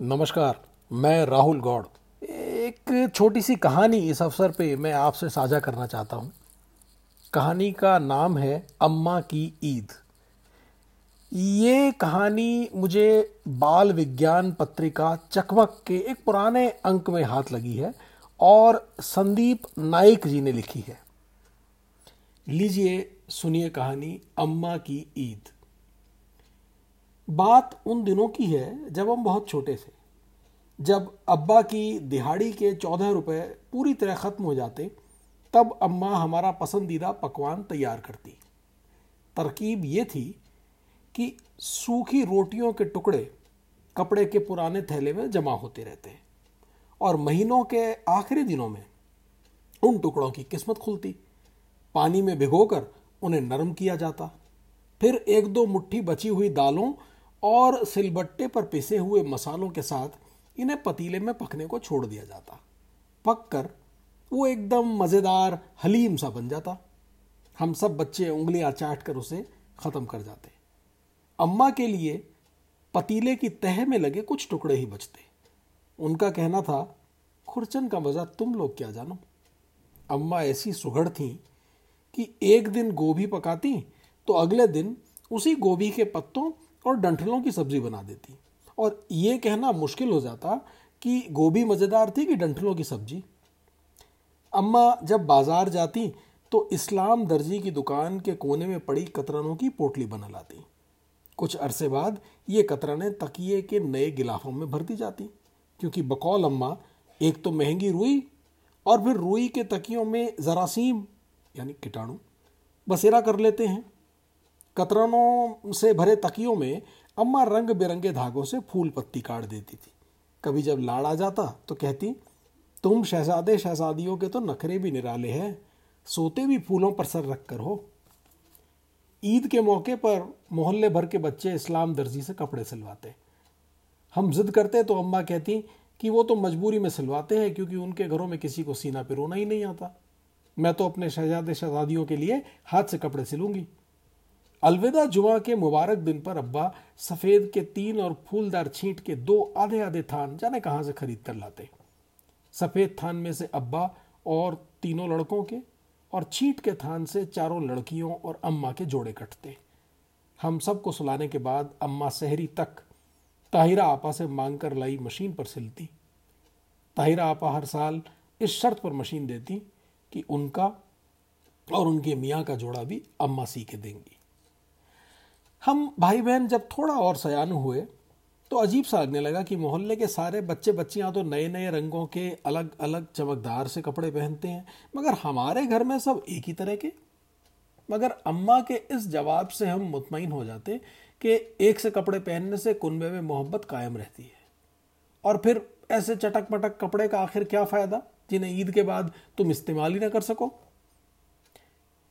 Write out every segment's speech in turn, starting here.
नमस्कार, मैं राहुल गौड़। एक छोटी सी कहानी इस अवसर पे मैं आपसे साझा करना चाहता हूँ। कहानी का नाम है अम्मा की ईद। ये कहानी मुझे बाल विज्ञान पत्रिका चकमक के एक पुराने अंक में हाथ लगी है और संदीप नाइक जी ने लिखी है। लीजिए सुनिए कहानी अम्मा की ईद। बात उन दिनों की है जब हम बहुत छोटे थे। जब अब्बा की दिहाड़ी के चौदह रुपये पूरी तरह ख़त्म हो जाते, तब अम्मा हमारा पसंदीदा पकवान तैयार करती। तरकीब ये थी कि सूखी रोटियों के टुकड़े कपड़े के पुराने थैले में जमा होते रहते हैं और महीनों के आखिरी दिनों में उन टुकड़ों की किस्मत खुलती। पानी में भिगोकर उन्हें नरम किया जाता। फिर एक दो मुट्ठी बची हुई दालों और सिलबट्टे पर पिसे हुए मसालों के साथ इन्हें पतीले में पकने को छोड़ दिया जाता। पक कर वो एकदम मज़ेदार, हलीम सा बन जाता। हम सब बच्चे उंगलियाँ चाट कर उसे ख़त्म कर जाते। अम्मा के लिए पतीले की तह में लगे कुछ टुकड़े ही बचते। उनका कहना था, खुरचन का मज़ा तुम लोग क्या जानो? अम्मा ऐसी सुगढ़ थी कि एक दिन गोभी पकाती तो अगले दिन उसी गोभी के पत्तों और डंठलों की सब्ज़ी बना देती। और ये कहना मुश्किल हो जाता कि गोभी मज़ेदार थी कि डंठलों की सब्ज़ी? अम्मा, जब बाज़ार जाती तो इस्लाम दर्जी की दुकान के कोने में पड़ी कतरनों की पोटली बना लाती। कुछ अरसे बाद ये कतरनें तकिए के नए गिलाफों में भर दी जाती, क्योंकि बकौल अम्मा, एक तो महँगी रुई और फिर रुई के तकियों में जरासीम, यानी कीटाणु, बसेरा कर लेते हैं। कतरनों से भरे तकियों में अम्मा रंग बिरंगे धागों से फूल पत्ती काट देती थी। कभी जब लाड़ आ जाता तो कहती, तुम शहजादे, शहजादियों के तो नखरे भी निराले हैं। सोते भी फूलों पर सर रख कर हो। ईद के मौके पर मोहल्ले भर के बच्चे इस्लाम दर्जी से कपड़े सिलवाते। हम जिद करते तो अम्मा कहती कि वो तो मजबूरी में सिलवाते हैं, क्योंकि उनके घरों में किसी को सीना पिरोना ही नहीं आता। मैं तो अपने शहजादे, शहजादियों के लिए हाथ से कपड़े सिलूँगी। अलविदा जुमा के मुबारक दिन पर अब्बा सफ़ेद के तीन और फूलदार छींट के दो आधे आधे थान जाने कहाँ से खरीद कर लाते? सफ़ेद थान में से अब्बा और तीनों लड़कों के और छींट के थान से चारों लड़कियों और अम्मा के जोड़े कटते। हम सबको सुलाने के बाद अम्मा सहरी तक ताहिरा आपा से मांग कर लाई मशीन पर सिलती। ताहिरा आपा हर साल इस शर्त पर मशीन देती कि उनका और उनके मियाँ का जोड़ा भी अम्मा सी के देंगी। हम भाई बहन जब थोड़ा और सयान हुए तो अजीब सा लगने लगा कि मोहल्ले के सारे बच्चे बच्चियाँ तो नए नए रंगों के अलग अलग चमकदार से कपड़े पहनते हैं, मगर हमारे घर में सब एक ही तरह के। मगर अम्मा के इस जवाब से हम मुतमिन हो जाते कि एक से कपड़े पहनने से कुनबे में मोहब्बत कायम रहती है। और फिर ऐसे चटक मटक कपड़े का आखिर क्या फ़ायदा? जिन्हें ईद के बाद तुम इस्तेमाल ही ना कर सको।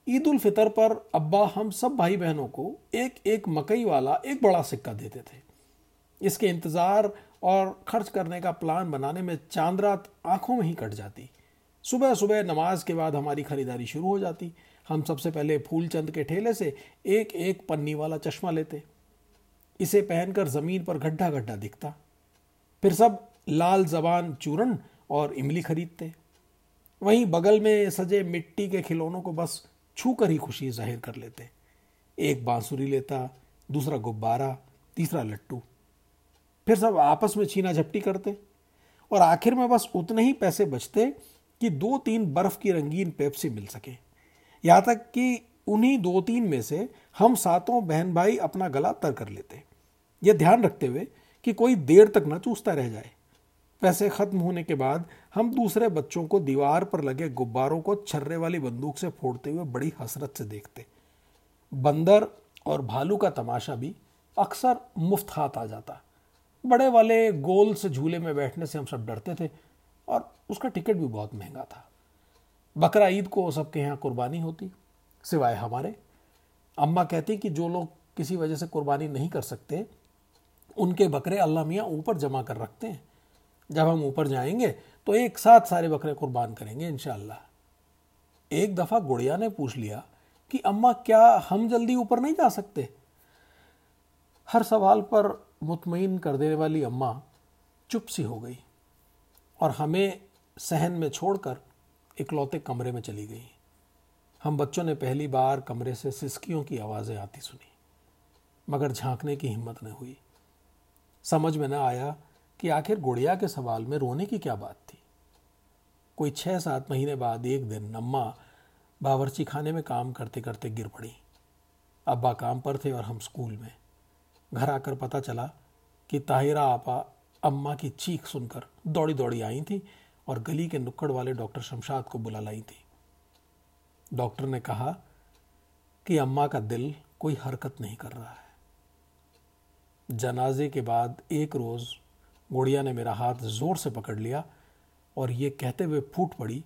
ईद उल फितर पर अब्बा, हम सब भाई बहनों को एक एक मकई वाला एक बड़ा सिक्का देते थे। इसके इंतज़ार और खर्च करने का प्लान बनाने में चाँद रात आँखों में ही कट जाती। सुबह सुबह नमाज़ के बाद हमारी खरीदारी शुरू हो जाती। हम सबसे पहले फूलचंद के ठेले से एक एक पन्नी वाला चश्मा लेते। इसे पहनकर ज़मीन पर गड्ढा गड्ढा दिखता। फिर सब लाल जबान चूरन और इमली खरीदते। वहीं बगल में सजे मिट्टी के खिलौनों को बस छू कर ही खुशी ज़ाहिर कर लेते एक बांसुरी लेता, दूसरा गुब्बारा, तीसरा लट्टू। फिर सब आपस में छीना झपटी करते। और आखिर में बस उतने ही पैसे बचते कि दो तीन बर्फ़ की रंगीन पेप्सी मिल सके। यहाँ तक कि उन्हीं दो तीन में से हम सातों बहन भाई अपना गला तर कर लेते। यह ध्यान रखते हुए कि कोई देर तक न चूसता रह जाए। पैसे खत्म होने के बाद हम दूसरे बच्चों को दीवार पर लगे गुब्बारों को छर्रे वाली बंदूक से फोड़ते हुए बड़ी हसरत से देखते। बंदर और भालू का तमाशा भी अक्सर मुफ़्त हाथ आ जाता। बड़े वाले गोल से झूले में बैठने से हम सब डरते थे और उसका टिकट भी बहुत महँगा था। बकरा ईद को सबके यहाँ कुर्बानी होती, सिवाय हमारे। अम्मा कहती कि जो लोग किसी वजह से कुर्बानी नहीं कर सकते, उनके बकरे अल्लाह मियाँ ऊपर जमा कर रखते हैं। जब हम ऊपर जाएँगे तो एक साथ सारे बकरे कुर्बान करेंगे इनशाला एक दफ़ा गुड़िया ने पूछ लिया कि, अम्मा, क्या हम जल्दी ऊपर नहीं जा सकते? हर सवाल पर मुतमिन कर देने वाली अम्मा चुप सी हो गई और हमें सहन में छोड़कर इकलौते कमरे में चली गई। हम बच्चों ने पहली बार कमरे से सिसकियों की आवाज़ें आती सुनी, मगर झांकने की हिम्मत न हुई। समझ में न आया कि आखिर गुड़िया के सवाल में रोने की क्या बात थी? कोई छः सात महीने बाद एक दिन अम्मा बावरची खाने में काम करते करते गिर पड़ी। अब्बा काम पर थे और हम स्कूल में। घर आकर पता चला कि ताहिरा आपा अम्मा की चीख सुनकर दौड़ी दौड़ी आई थी और गली के नुक्कड़ वाले डॉक्टर शमशाद को बुला लाई थी। डॉक्टर ने कहा कि अम्मा का दिल कोई हरकत नहीं कर रहा है। जनाजे के बाद एक रोज़ गुड़िया ने मेरा हाथ ज़ोर से पकड़ लिया और ये कहते हुए फूट पड़ी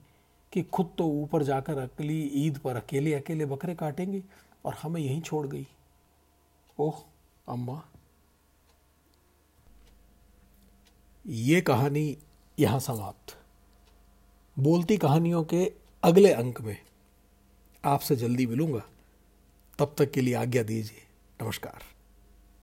कि खुद तो ऊपर जाकर अगली ईद पर अकेले अकेले बकरे काटेंगे और हमें यहीं छोड़ गई। ओह, अम्मा। ये कहानी यहाँ समाप्त। बोलती कहानियों के अगले अंक में आपसे जल्दी मिलूँगा। तब तक के लिए आज्ञा दीजिए। नमस्कार।